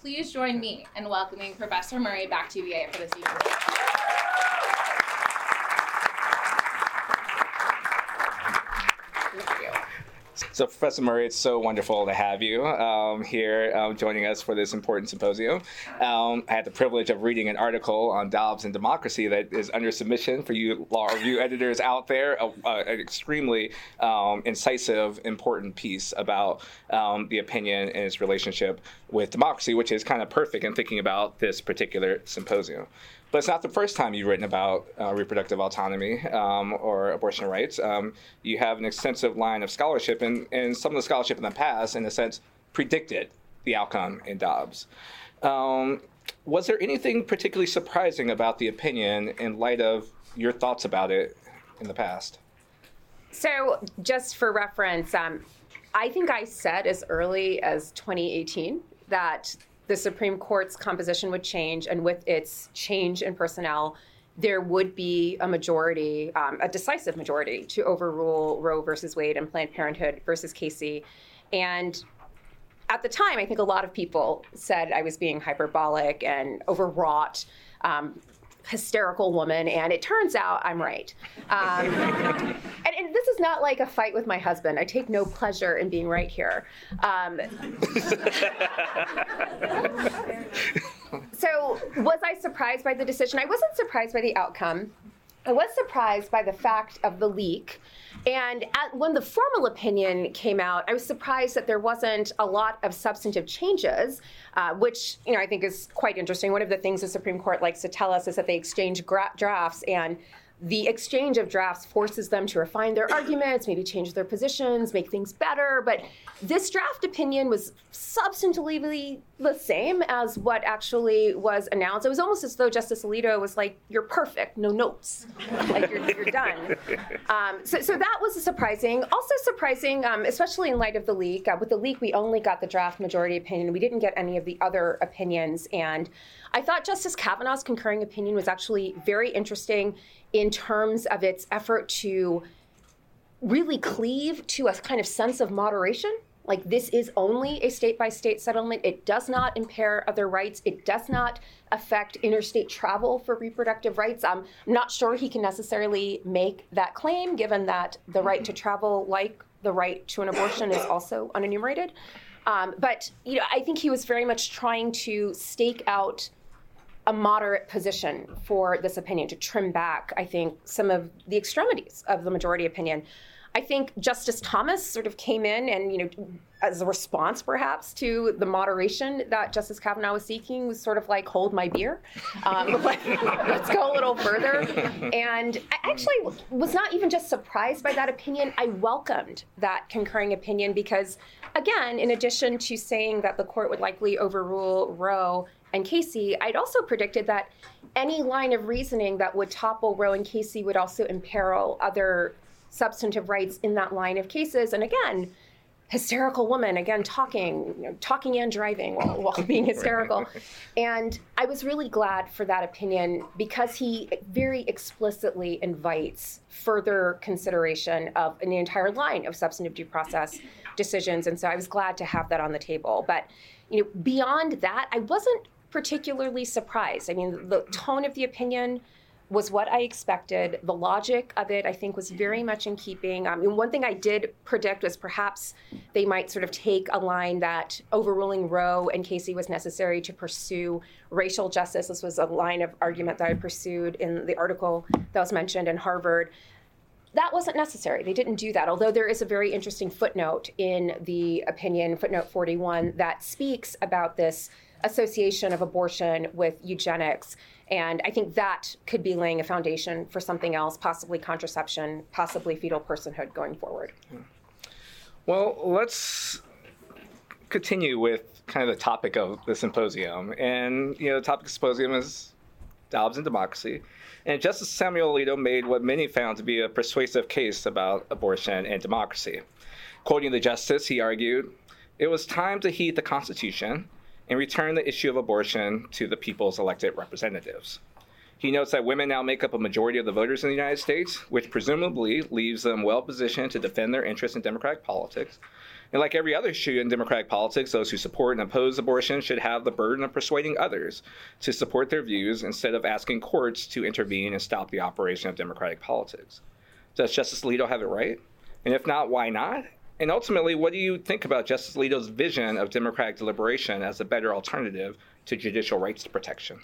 please join me in welcoming Professor Murray back to UVA for this evening. So, Professor Murray, it's so wonderful to have you um, here um, joining us for this important symposium. Um, I had the privilege of reading an article on Dobbs and democracy that is under submission for you law review editors out there. A, a, an extremely um, incisive, important piece about um, the opinion and its relationship with democracy, which is kind of perfect in thinking about this particular symposium. But it's not the first time you've written about uh, reproductive autonomy um, or abortion rights. Um, you have an extensive line of scholarship, and, and some of the scholarship in the past, in a sense, predicted the outcome in Dobbs. Um, was there anything particularly surprising about the opinion in light of your thoughts about it in the past? So, just for reference, um, I think I said as early as 2018 that the Supreme Court's composition would change, and with its change in personnel, there would be a majority, um, a decisive majority, to overrule Roe versus Wade and Planned Parenthood versus Casey. And at the time, I think a lot of people said I was being hyperbolic and overwrought. Um, hysterical woman, and it turns out I'm right. Um, and, and, this is not like a fight with my husband. I take no pleasure in being right here. Um, so, was I surprised by the decision? I wasn't surprised by the outcome. I was surprised by the fact of the leak. And at, when the formal opinion came out, I was surprised that there wasn't a lot of substantive changes, uh, which you know I think is quite interesting. One of the things the Supreme Court likes to tell us is that they exchange gra- drafts and the exchange of drafts forces them to refine their arguments, maybe change their positions, make things better. But this draft opinion was substantively the same as what actually was announced. It was almost as though Justice Alito was like, "You're perfect, no notes, like you're, you're done." Um, so, so that was surprising. Also surprising, um, especially in light of the leak. Uh, with the leak, we only got the draft majority opinion. We didn't get any of the other opinions, and I thought Justice Kavanaugh's concurring opinion was actually very interesting in terms of its effort to really cleave to a kind of sense of moderation. Like, this is only a state by state settlement. It does not impair other rights. It does not affect interstate travel for reproductive rights. I'm not sure he can necessarily make that claim, given that the right to travel, like the right to an abortion, is also unenumerated. Um, but you know, I think he was very much trying to stake out a moderate position for this opinion to trim back, I think, some of the extremities of the majority opinion. I think Justice Thomas sort of came in and, you know, as a response perhaps to the moderation that Justice Kavanaugh was seeking, was sort of like, hold my beer. Um, let, us go a little further. And I actually was not even just surprised by that opinion, I welcomed that concurring opinion because, again, in addition to saying that the court would likely overrule Roe, and Casey, I'd also predicted that any line of reasoning that would topple Roe and Casey would also imperil other substantive rights in that line of cases. And again, hysterical woman, again, talking, you know, talking and driving while, while being hysterical. And I was really glad for that opinion because he very explicitly invites further consideration of an entire line of substantive due process decisions. And so I was glad to have that on the table. But you know, beyond that, I wasn't particularly surprised. I mean, the tone of the opinion was what I expected. The logic of it, I think, was very much in keeping. Um, one thing I did predict was perhaps they might sort of take a line that overruling Roe and Casey was necessary to pursue racial justice. This was a line of argument that I pursued in the article that was mentioned in Harvard. That wasn't necessary. They didn't do that. Although there is a very interesting footnote in the opinion, footnote 41, that speaks about this association of abortion with eugenics. And I think that could be laying a foundation for something else, possibly contraception, possibly fetal personhood going forward. Well, let's continue with kind of the topic of the symposium. And, you know, the topic of the symposium is Dobbs and democracy. And Justice Samuel Alito made what many found to be a persuasive case about abortion and democracy. Quoting the justice, he argued, It was time to heed the Constitution and return the issue of abortion to the people's elected representatives. He notes that women now make up a majority of the voters in the United States, which presumably leaves them well positioned to defend their interests in democratic politics. And like every other issue in democratic politics, those who support and oppose abortion should have the burden of persuading others to support their views instead of asking courts to intervene and stop the operation of democratic politics. Does Justice Alito have it right? And if not, why not? And ultimately, what do you think about Justice Alito's vision of democratic deliberation as a better alternative to judicial rights protection?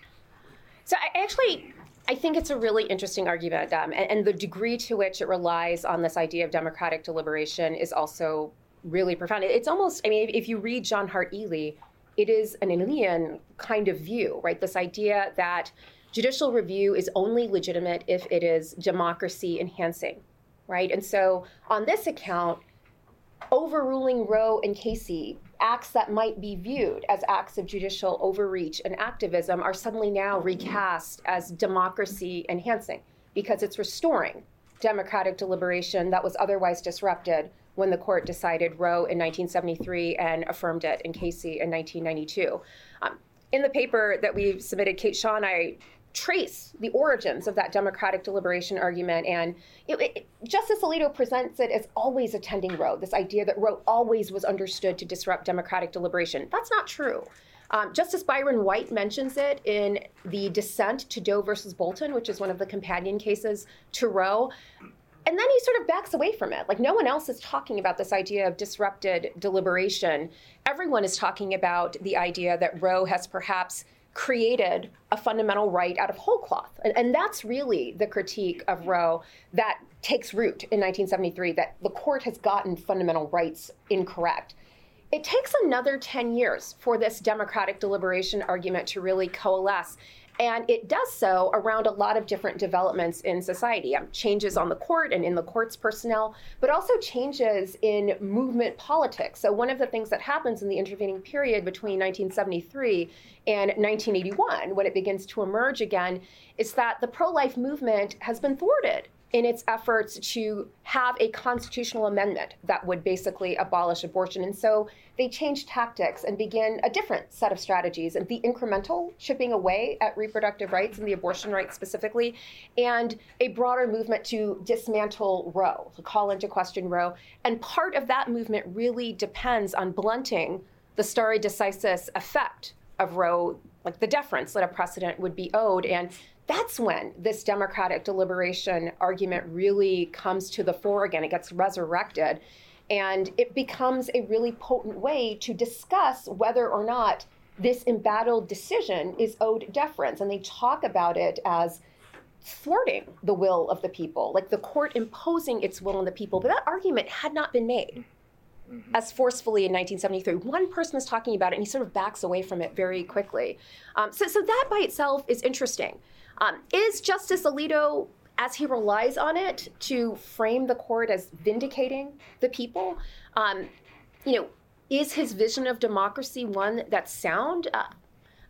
So I actually I think it's a really interesting argument, um, and, and, the degree to which it relies on this idea of democratic deliberation is also really profound. It's almost, I mean, if you read John Hart Ely, it is an Elian kind of view, right? This idea that judicial review is only legitimate if it is democracy enhancing, right? And so on this account, overruling Roe and Casey, acts that might be viewed as acts of judicial overreach and activism, are suddenly now recast as democracy enhancing because it's restoring democratic deliberation that was otherwise disrupted when the court decided Roe in 1973 and affirmed it in Casey in 1992. Um, in the paper that we submitted, Kate Shaw and I trace the origins of that democratic deliberation argument. And it, it, Justice Alito presents it as always attending Roe, this idea that Roe always was understood to disrupt democratic deliberation. That's not true. Um, Justice Byron White mentions it in the dissent to Doe versus Bolton, which is one of the companion cases to Roe. And then he sort of backs away from it. Like no one else is talking about this idea of disrupted deliberation. Everyone is talking about the idea that Roe has perhaps created a fundamental right out of whole cloth. And, and, that's really the critique of Roe that takes root in 1973 that the court has gotten fundamental rights incorrect. It takes another 10 years for this democratic deliberation argument to really coalesce. And it does so around a lot of different developments in society um, changes on the court and in the court's personnel, but also changes in movement politics. So, one of the things that happens in the intervening period between 1973 and 1981, when it begins to emerge again, is that the pro life movement has been thwarted in its efforts to have a constitutional amendment that would basically abolish abortion. And so they changed tactics and begin a different set of strategies and the incremental chipping away at reproductive rights and the abortion rights specifically, and a broader movement to dismantle Roe, to call into question Roe. And part of that movement really depends on blunting the stare decisis effect of Roe, like the deference that a precedent would be owed. And that's when this democratic deliberation argument really comes to the fore again. It gets resurrected. And it becomes a really potent way to discuss whether or not this embattled decision is owed deference. And they talk about it as thwarting the will of the people, like the court imposing its will on the people. But that argument had not been made mm-hmm. as forcefully in 1973. One person is talking about it, and he sort of backs away from it very quickly. Um, so, so that by itself is interesting. Um, is Justice Alito, as he relies on it to frame the court as vindicating the people, um, you know, is his vision of democracy one that's sound? Uh,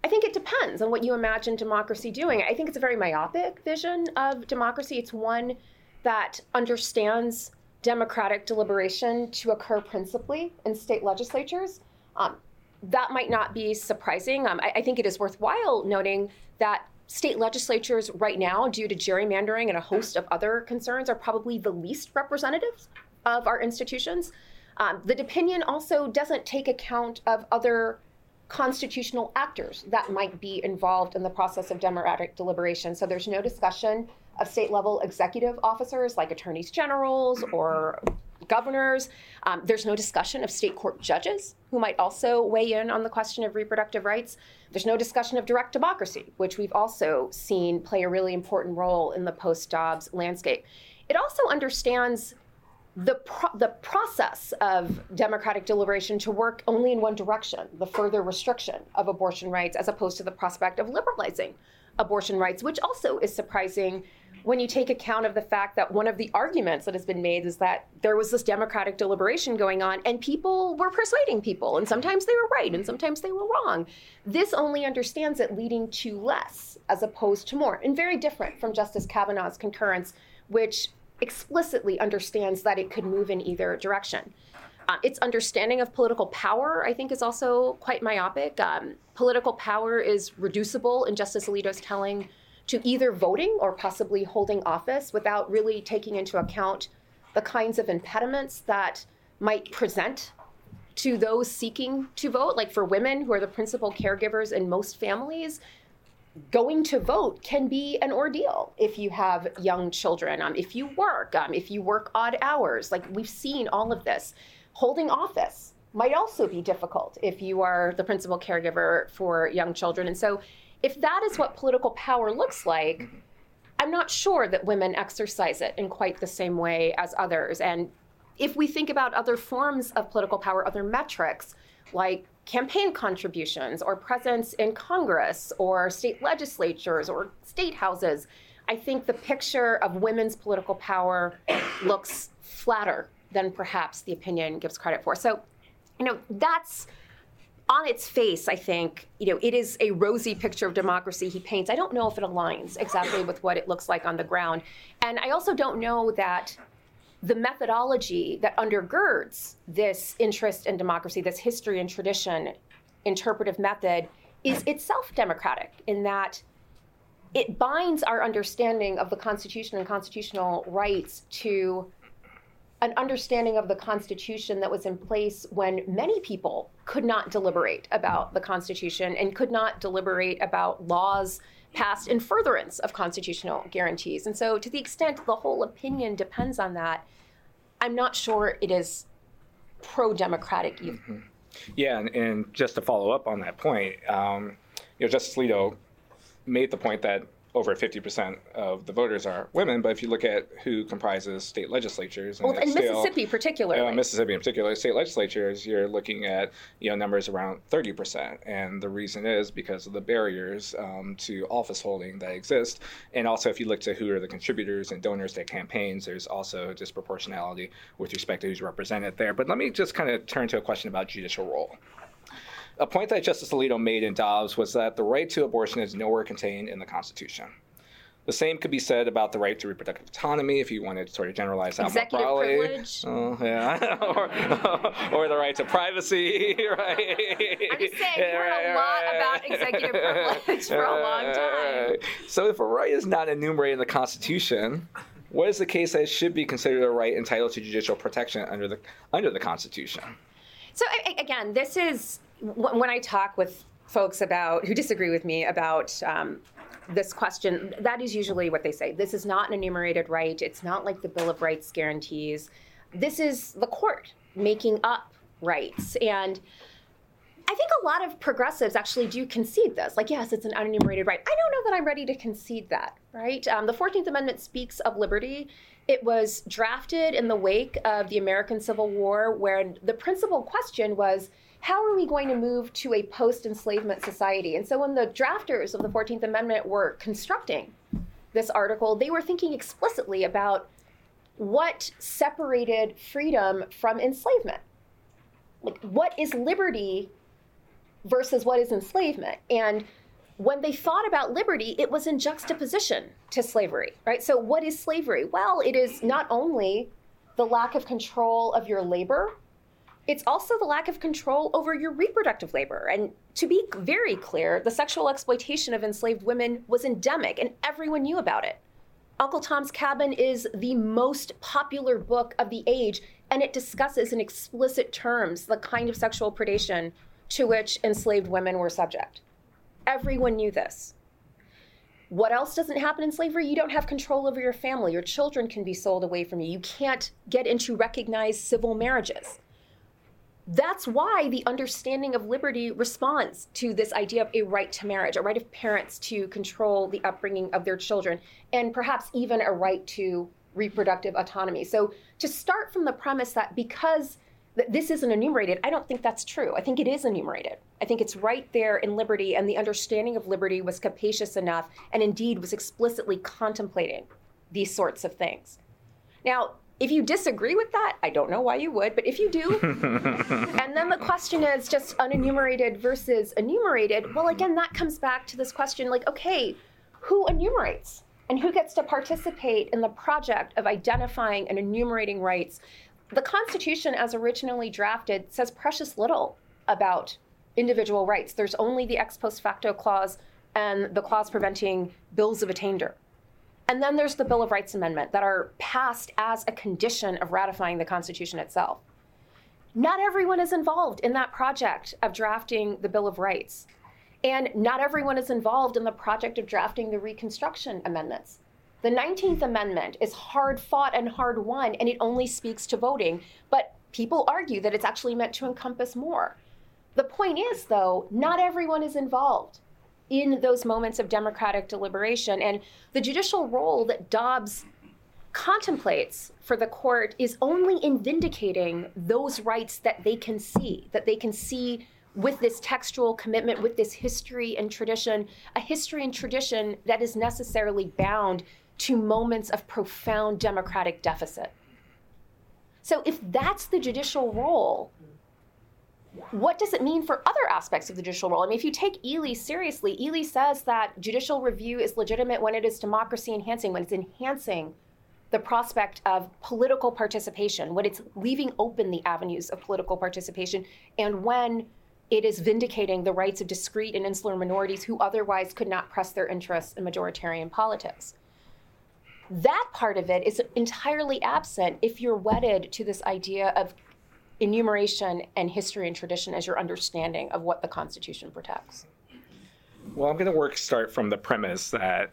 I think it depends on what you imagine democracy doing. I think it's a very myopic vision of democracy. It's one that understands democratic deliberation to occur principally in state legislatures. Um, that might not be surprising. Um, I, I, think it is worthwhile noting that state legislatures right now, due to gerrymandering and a host of other concerns, are probably the least representative of our institutions. Um, the opinion also doesn't take account of other constitutional actors that might be involved in the process of democratic deliberation. So there's no discussion of state level executive officers like attorneys generals or governors. Um, there's no discussion of state court judges who might also weigh in on the question of reproductive rights. There's no discussion of direct democracy, which we've also seen play a really important role in the post Dobbs landscape. It also understands the, pro- the process of democratic deliberation to work only in one direction the further restriction of abortion rights, as opposed to the prospect of liberalizing abortion rights, which also is surprising when you take account of the fact that one of the arguments that has been made is that there was this democratic deliberation going on and people were persuading people, and sometimes they were right and sometimes they were wrong. This only understands it leading to less as opposed to more, and very different from Justice Kavanaugh's concurrence, which explicitly understands that it could move in either direction. Uh, its understanding of political power, I think, is also quite myopic. Um, political power is reducible in Justice Alito's telling to either voting or possibly holding office without really taking into account the kinds of impediments that might present to those seeking to vote, like for women who are the principal caregivers in most families, going to vote can be an ordeal if you have young children, um, if you work, um, if you work odd hours. Like we've seen all of this. Holding office might also be difficult if you are the principal caregiver for young children. And so, if that is what political power looks like, I'm not sure that women exercise it in quite the same way as others. And if we think about other forms of political power, other metrics like campaign contributions or presence in Congress or state legislatures or state houses, I think the picture of women's political power looks flatter than perhaps the opinion gives credit for. So, you know, that's on its face, I think, you know, it is a rosy picture of democracy he paints. I don't know if it aligns exactly with what it looks like on the ground. And I also don't know that the methodology that undergirds this interest in democracy, this history and tradition interpretive method, is itself democratic in that it binds our understanding of the Constitution and constitutional rights to an understanding of the Constitution that was in place when many people could not deliberate about the Constitution and could not deliberate about laws passed in furtherance of constitutional guarantees. And so, to the extent the whole opinion depends on that, I'm not sure it is pro democratic. Mm-hmm. Yeah, and, and, just to follow up on that point, um, you know, Justice Alito made the point that over 50% of the voters are women, but if you look at who comprises state legislatures, well, in Mississippi particularly, uh, Mississippi in particular, state legislatures, you're looking at you know numbers around 30%, and the reason is because of the barriers um, to office holding that exist, and also if you look to who are the contributors and donors to campaigns, there's also disproportionality with respect to who's represented there. But let me just kind of turn to a question about judicial role. A point that Justice Alito made in Dobbs was that the right to abortion is nowhere contained in the Constitution. The same could be said about the right to reproductive autonomy, if you wanted to sort of generalize that Executive more broadly. privilege. Oh, yeah. or, or the right to privacy, right? I'm just saying, yeah, heard right, a lot right, about executive privilege for a long time. So if a right is not enumerated in the Constitution, what is the case that it should be considered a right entitled to judicial protection under the under the Constitution? So again, this is when I talk with folks about who disagree with me about um, this question, that is usually what they say. This is not an enumerated right. It's not like the Bill of Rights guarantees. This is the court making up rights. And I think a lot of progressives actually do concede this. Like, yes, it's an unenumerated right. I don't know that I'm ready to concede that, right? Um, the 14th Amendment speaks of liberty. It was drafted in the wake of the American Civil War, where the principal question was how are we going to move to a post enslavement society? And so when the drafters of the 14th Amendment were constructing this article, they were thinking explicitly about what separated freedom from enslavement. Like, what is liberty versus what is enslavement? And when they thought about liberty, it was in juxtaposition to slavery, right? So, what is slavery? Well, it is not only the lack of control of your labor it's also the lack of control over your reproductive labor. And to be very clear, the sexual exploitation of enslaved women was endemic and everyone knew about it. Uncle Tom's Cabin is the most popular book of the age, and it discusses in explicit terms the kind of sexual predation to which enslaved women were subject. Everyone knew this. What else doesn't happen in slavery? You don't have control over your family. Your children can be sold away from you. You can't get into recognized civil marriages. That's why the understanding of liberty responds to this idea of a right to marriage, a right of parents to control the upbringing of their children, and perhaps even a right to reproductive autonomy. So, to start from the premise that because this isn't enumerated, I don't think that's true. I think it is enumerated. I think it's right there in liberty, and the understanding of liberty was capacious enough and indeed was explicitly contemplating these sorts of things. Now, if you disagree with that, I don't know why you would, but if you do, and then the question is just unenumerated versus enumerated, well, again, that comes back to this question like, okay, who enumerates? And who gets to participate in the project of identifying and enumerating rights? The Constitution, as originally drafted, says precious little about individual rights. There's only the ex post facto clause and the clause preventing bills of attainder. And then there's the Bill of Rights Amendment that are passed as a condition of ratifying the Constitution itself. not everyone is involved in that project of drafting the Bill of Rights. And not everyone is involved in the project of drafting the Reconstruction Amendments. The 19th Amendment is hard fought and hard won, and it only speaks to voting. But people argue that it's actually meant to encompass more. The point is, though, not everyone is involved in those moments of democratic deliberation. And the judicial role that Dobbs contemplates for the court is only in vindicating those rights that they can see, that they can see with this textual commitment, with this history and tradition, a history and tradition that is necessarily bound to moments of profound democratic deficit. So, if that's the judicial role, what does it mean for other aspects of the judicial role? I mean, if you take Ely seriously, Ely says that judicial review is legitimate when it is democracy enhancing, when it's enhancing the prospect of political participation, when it's leaving open the avenues of political participation, and when it is vindicating the rights of discrete and insular minorities who otherwise could not press their interests in majoritarian politics. That part of it is entirely absent if you're wedded to this idea of enumeration and history and tradition as your understanding of what the Constitution protects. Well, I'm going to work start from the premise that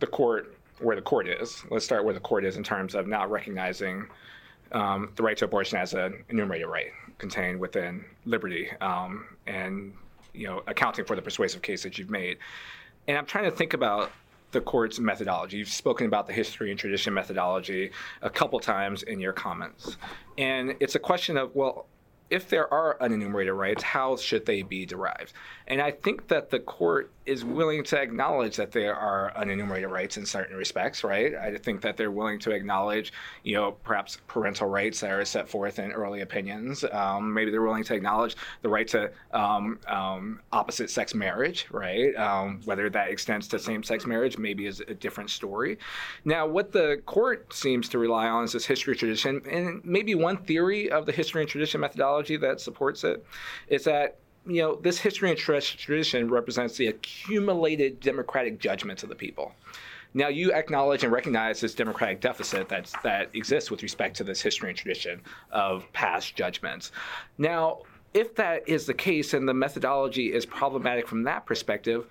the court where the court is. Let's start where the court is in terms of not recognizing um, the right to abortion as an enumerated right contained within liberty, um, and you know accounting for the persuasive case that you've made. And I'm trying to think about the court's methodology. You've spoken about the history and tradition methodology a couple times in your comments, and it's a question of well if there are unenumerated rights, how should they be derived? And I think that the court is willing to acknowledge that there are unenumerated rights in certain respects, right? I think that they're willing to acknowledge, you know, perhaps parental rights that are set forth in early opinions. Um, maybe they're willing to acknowledge the right to um, um, opposite sex marriage, right? Um, whether that extends to same sex marriage, maybe is a different story. Now, what the court seems to rely on is this history tradition, and maybe one theory of the history and tradition methodology that supports it is that you know, this history and tradition represents the accumulated democratic judgments of the people. Now, you acknowledge and recognize this democratic deficit that's, that exists with respect to this history and tradition of past judgments. Now, if that is the case and the methodology is problematic from that perspective,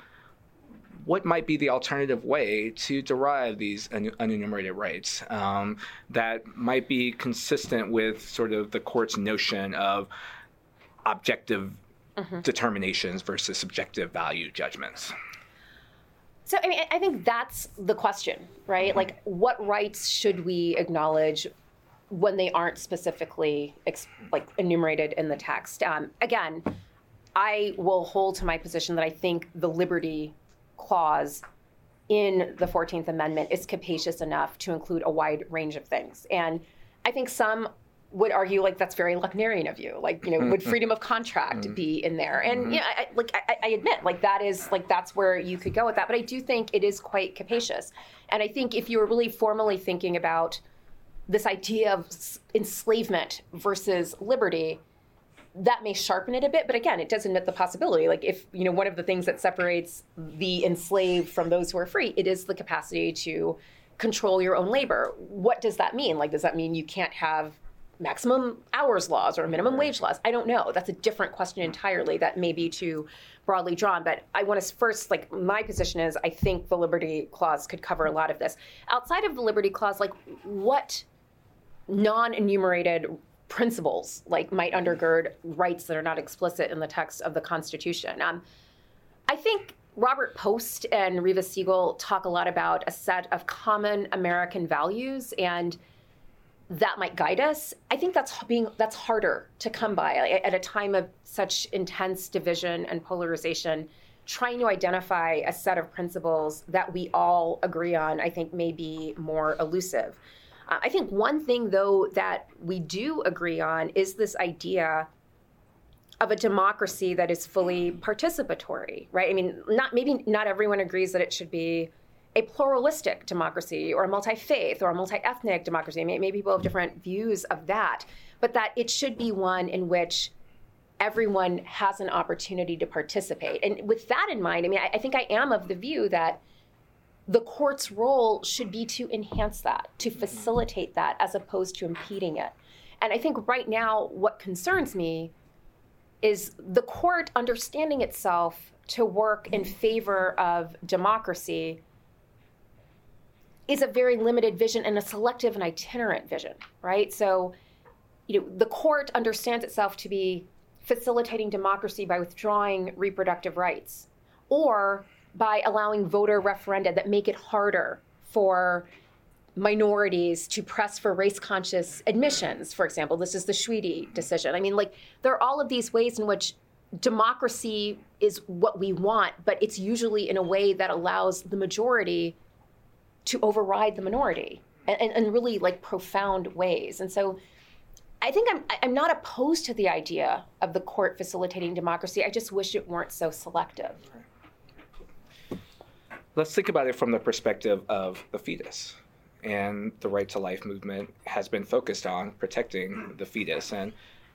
what might be the alternative way to derive these unenumerated rights um, that might be consistent with sort of the court's notion of objective mm-hmm. determinations versus subjective value judgments? So, I mean, I think that's the question, right? Mm-hmm. Like, what rights should we acknowledge when they aren't specifically ex- like enumerated in the text? Um, again, I will hold to my position that I think the liberty clause in the 14th Amendment is capacious enough to include a wide range of things. And I think some would argue like that's very Lochnerian of you. Like, you know, would freedom of contract mm-hmm. be in there? And mm-hmm. yeah, I, like I, I, admit, like that is like that's where you could go with that. But I do think it is quite capacious. And I think if you were really formally thinking about this idea of enslavement versus liberty, that may sharpen it a bit. But again, it does admit the possibility. Like if you know one of the things that separates the enslaved from those who are free, it is the capacity to control your own labor. What does that mean? Like, does that mean you can't have maximum hours laws or minimum wage laws. I don't know. That's a different question entirely that may be too broadly drawn. But I want to first, like, my position is I think the Liberty Clause could cover a lot of this. Outside of the Liberty Clause, like, what non enumerated principles like might undergird rights that are not explicit in the text of the Constitution? Um, I think Robert Post and Reva Siegel talk a lot about a set of common American values and that might guide us. I think that's being that's harder to come by at a time of such intense division and polarization. Trying to identify a set of principles that we all agree on, I think, may be more elusive. Uh, I think one thing, though, that we do agree on is this idea of a democracy that is fully participatory, right? I mean, not maybe not everyone agrees that it should be a pluralistic democracy or a multi faith or a multi ethnic democracy. Maybe people have different views of that, but that it should be one in which everyone has an opportunity to participate. And with that in mind, I mean, I, I think I am of the view that the court's role should be to enhance that, to facilitate that, as opposed to impeding it. And I think right now, what concerns me is the court understanding itself to work in favor of democracy is a very limited vision and a selective and itinerant vision, right? So, you know, the court understands itself to be facilitating democracy by withdrawing reproductive rights or by allowing voter referenda that make it harder for minorities to press for race conscious admissions, for example. This is the Schuette decision. I mean, like, there are all of these ways in which democracy is what we want, but it's usually in a way that allows the majority to override the minority in really like profound ways. And so I think I'm, I'm not opposed to the idea of the court facilitating democracy. I just wish it weren't so selective. Let's think about it from the perspective of the fetus and the right to life movement has been focused on protecting the fetus. And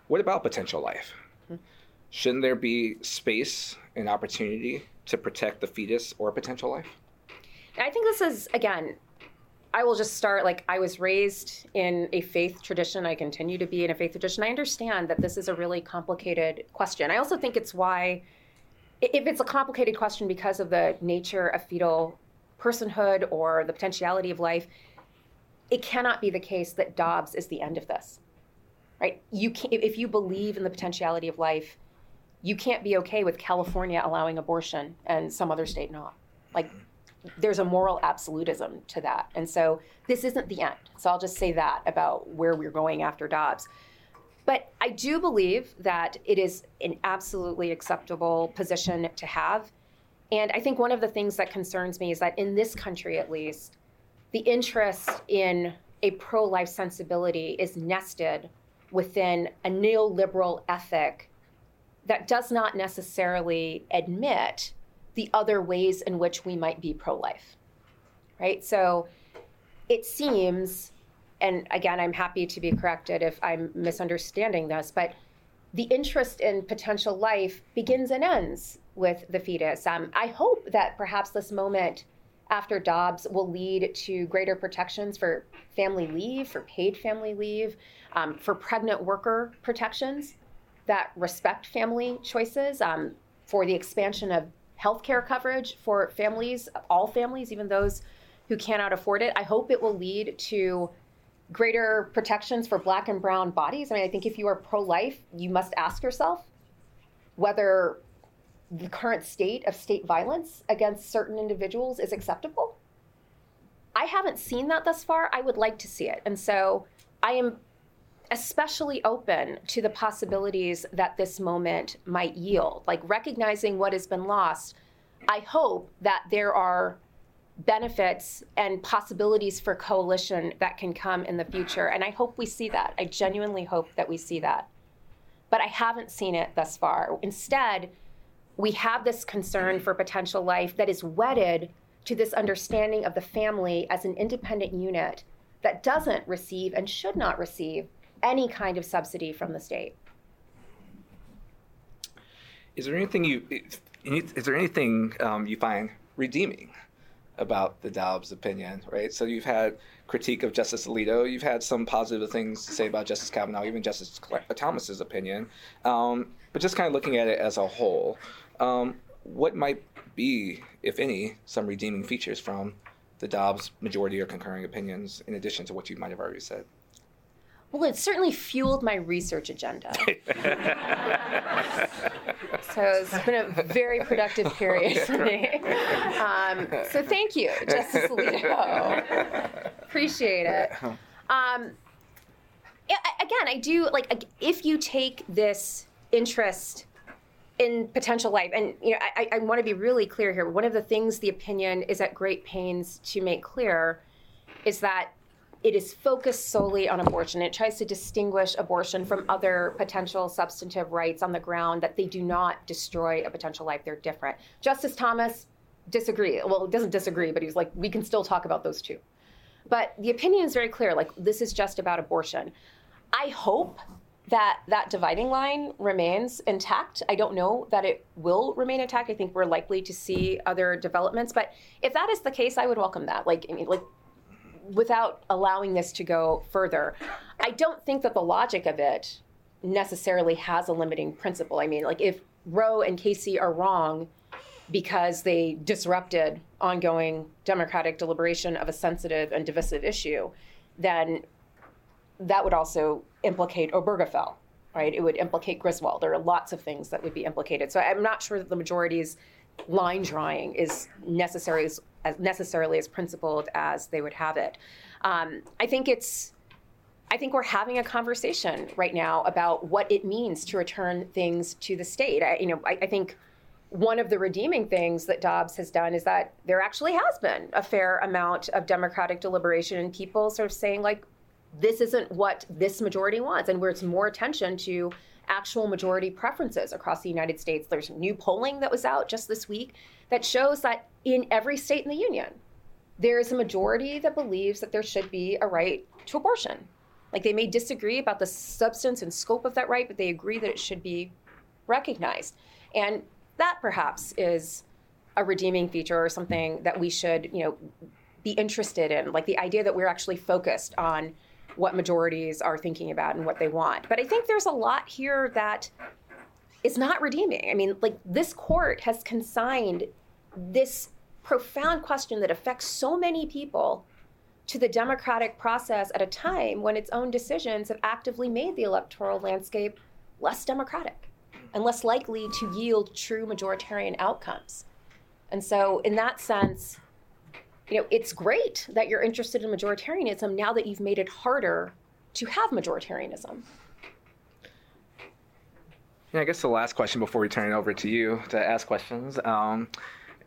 what about potential life? Shouldn't there be space and opportunity to protect the fetus or potential life? I think this is, again, I will just start like I was raised in a faith tradition. I continue to be in a faith tradition. I understand that this is a really complicated question. I also think it's why, if it's a complicated question because of the nature of fetal personhood or the potentiality of life, it cannot be the case that Dobbs is the end of this, right? You can't—if you believe in the potentiality of life, you can't be okay with California allowing abortion and some other state not. Like, there's a moral absolutism to that, and so this isn't the end. So I'll just say that about where we're going after Dobbs. But I do believe that it is an absolutely acceptable position to have. And I think one of the things that concerns me is that in this country, at least, the interest in a pro life sensibility is nested within a neoliberal ethic that does not necessarily admit the other ways in which we might be pro life. Right? So it seems, and again, I'm happy to be corrected if I'm misunderstanding this, but the interest in potential life begins and ends with the fetus. Um, I hope that perhaps this moment after Dobbs will lead to greater protections for family leave, for paid family leave, um, for pregnant worker protections that respect family choices, um, for the expansion of healthcare coverage for families, all families, even those who cannot afford it. I hope it will lead to greater protections for black and brown bodies. I mean, I think if you are pro life, you must ask yourself whether the current state of state violence against certain individuals is acceptable. I haven't seen that thus far. I would like to see it. And so I am especially open to the possibilities that this moment might yield, like recognizing what has been lost. I hope that there are benefits and possibilities for coalition that can come in the future. And I hope we see that. I genuinely hope that we see that. But I haven't seen it thus far. Instead, we have this concern for potential life that is wedded to this understanding of the family as an independent unit that doesn't receive and should not receive any kind of subsidy from the state. Is there anything you is there anything um, you find redeeming about the Dobbs opinion? Right. So you've had critique of Justice Alito. You've had some positive things to say about Justice Kavanaugh, even Justice Thomas's opinion. Um, but just kind of looking at it as a whole, um, what might be, if any, some redeeming features from the Dobbs majority or concurring opinions, in addition to what you might have already said? Well, it certainly fueled my research agenda. so it's been a very productive period for me. Um, so thank you, Justice Alito. Appreciate it. Um, again, I do like if you take this interest in potential life. And you know, I, I want to be really clear here. One of the things the opinion is at great pains to make clear is that it is focused solely on abortion. It tries to distinguish abortion from other potential substantive rights on the ground that they do not destroy a potential life. They're different. Justice Thomas disagree. Well, doesn't disagree, but he's like, we can still talk about those two. But the opinion is very clear. Like, this is just about abortion. I hope that that dividing line remains intact. I don't know that it will remain intact. I think we're likely to see other developments. But if that is the case, I would welcome that. Like, I mean, like without allowing this to go further, I don't think that the logic of it necessarily has a limiting principle. I mean, like if Roe and Casey are wrong because they disrupted ongoing democratic deliberation of a sensitive and divisive issue, then that would also implicate Obergefell, right? It would implicate Griswold. There are lots of things that would be implicated. So I'm not sure that the majority's line drawing is necessary as, as necessarily as principled as they would have it. Um, I think it's I think we're having a conversation right now about what it means to return things to the state. I, you know, I, I, think one of the redeeming things that Dobbs has done is that there actually has been a fair amount of democratic deliberation and people sort of saying like, this isn't what this majority wants, and where it's more attention to actual majority preferences across the United States. There's new polling that was out just this week that shows that in every state in the union, there is a majority that believes that there should be a right to abortion. Like they may disagree about the substance and scope of that right, but they agree that it should be recognized. And that perhaps is a redeeming feature or something that we should, you know, be interested in, like the idea that we're actually focused on what majorities are thinking about and what they want. But I think there's a lot here that is not redeeming. I mean, like this court has consigned this profound question that affects so many people to the democratic process at a time when its own decisions have actively made the electoral landscape less democratic and less likely to yield true majoritarian outcomes. And so, in that sense, you know, it's great that you're interested in majoritarianism now that you've made it harder to have majoritarianism. Yeah, I guess the last question before we turn it over to you to ask questions um,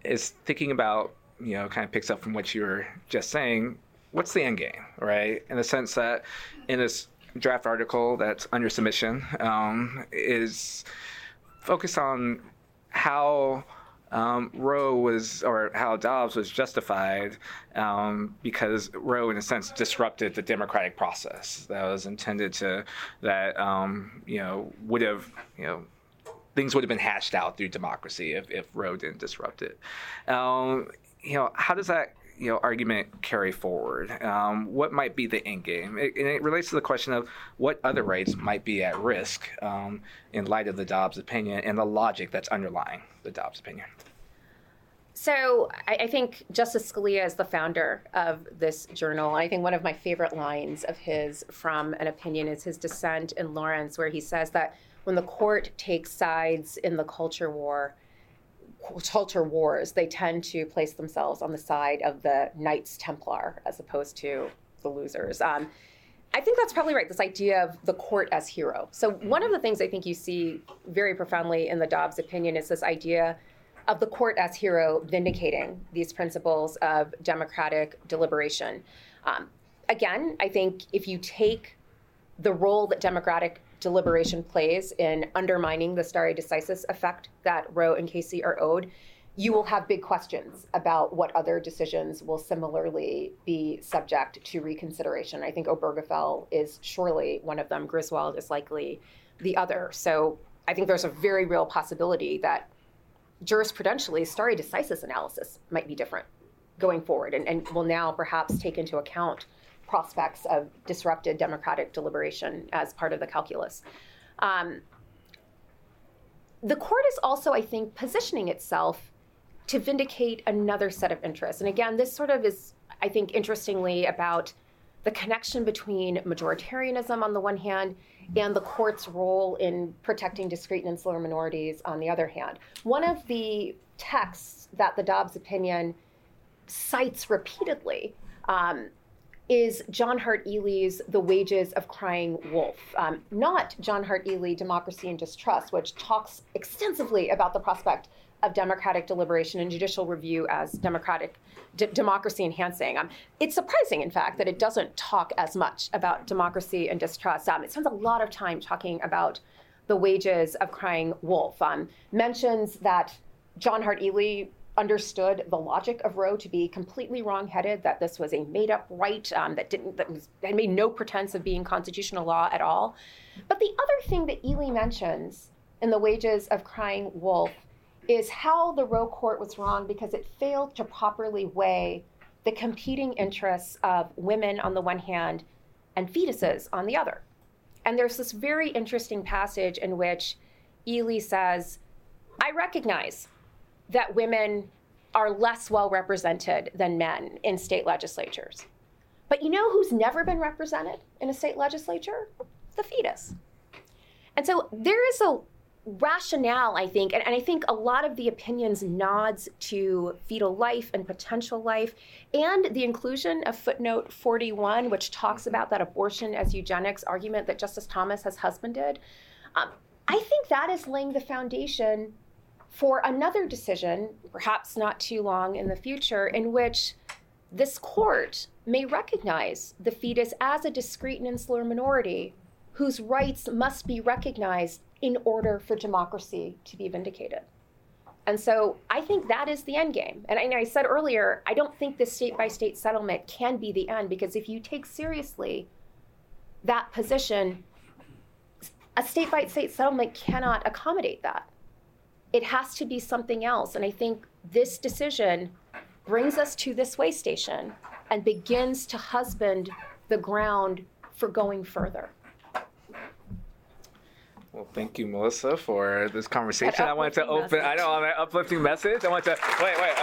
is thinking about, you know, kind of picks up from what you were just saying. What's the end game, right? In the sense that in this draft article that's under submission um, is focused on how um, Roe was, or how Dobbs was justified um, because Roe, in a sense, disrupted the democratic process that was intended to, that, um, you know, would have, you know, things would have been hashed out through democracy if, if Roe didn't disrupt it. Um, you know, how does that you know argument carry forward? Um, what might be the end game? It, and it relates to the question of what other rights might be at risk um, in light of the Dobbs opinion and the logic that's underlying the Dobbs opinion. So I, I, think Justice Scalia is the founder of this journal. I think one of my favorite lines of his from an opinion is his dissent in Lawrence, where he says that when the court takes sides in the culture war, culture wars, they tend to place themselves on the side of the Knights Templar as opposed to the losers. Um, I think that's probably right. This idea of the court as hero. So one of the things I think you see very profoundly in the Dobbs opinion is this idea of the court as hero vindicating these principles of democratic deliberation. Um, again, I think if you take the role that democratic deliberation plays in undermining the stare decisis effect that Roe and Casey are owed, you will have big questions about what other decisions will similarly be subject to reconsideration. I think Obergefell is surely one of them. Griswold is likely the other. So I think there's a very real possibility that jurisprudentially, stare decisis analysis might be different going forward and, and will now perhaps take into account prospects of disrupted democratic deliberation as part of the calculus. Um, the court is also, I think, positioning itself to vindicate another set of interests. And again, this sort of is, I think, interestingly about the connection between majoritarianism on the one hand and the court's role in protecting discrete and insular minorities on the other hand. One of the texts that the Dobbs opinion cites repeatedly um, is John Hart Ely's The Wages of Crying Wolf, um, not John Hart Ely, Democracy and Distrust, which talks extensively about the prospect of democratic deliberation and judicial review as democratic d- democracy enhancing. Um, it's surprising, in fact, that it doesn't talk as much about democracy and distrust. Um, it spends a lot of time talking about the wages of crying wolf. Um, mentions that John Hart Ely understood the logic of Roe to be completely wrong-headed. That this was a made-up right um, that didn't that was that made no pretense of being constitutional law at all. But the other thing that Ely mentions in the wages of crying wolf is how the Roe court was wrong because it failed to properly weigh the competing interests of women on the one hand and fetuses on the other. And there's this very interesting passage in which Ely says, I recognize that women are less well represented than men in state legislatures. But you know who's never been represented in a state legislature? The fetus. And so there is a rationale, I think, and, and, I think a lot of the opinions nods to fetal life and potential life, and the inclusion of footnote 41, which talks about that abortion as eugenics argument that Justice Thomas has husbanded. Um, I think that is laying the foundation for another decision, perhaps not too long in the future, in which this court may recognize the fetus as a discrete and insular minority whose rights must be recognized in order for democracy to be vindicated. And so I think that is the end game. And I, I said earlier, I don't think this state by state settlement can be the end because if you take seriously that position, a state by state settlement cannot accommodate that. It has to be something else. And I think this decision brings us to this way station and begins to husband the ground for going further. Well, thank you, Melissa, for this conversation. I wanted to open. Message. I know on an uplifting message. I want to wait, wait.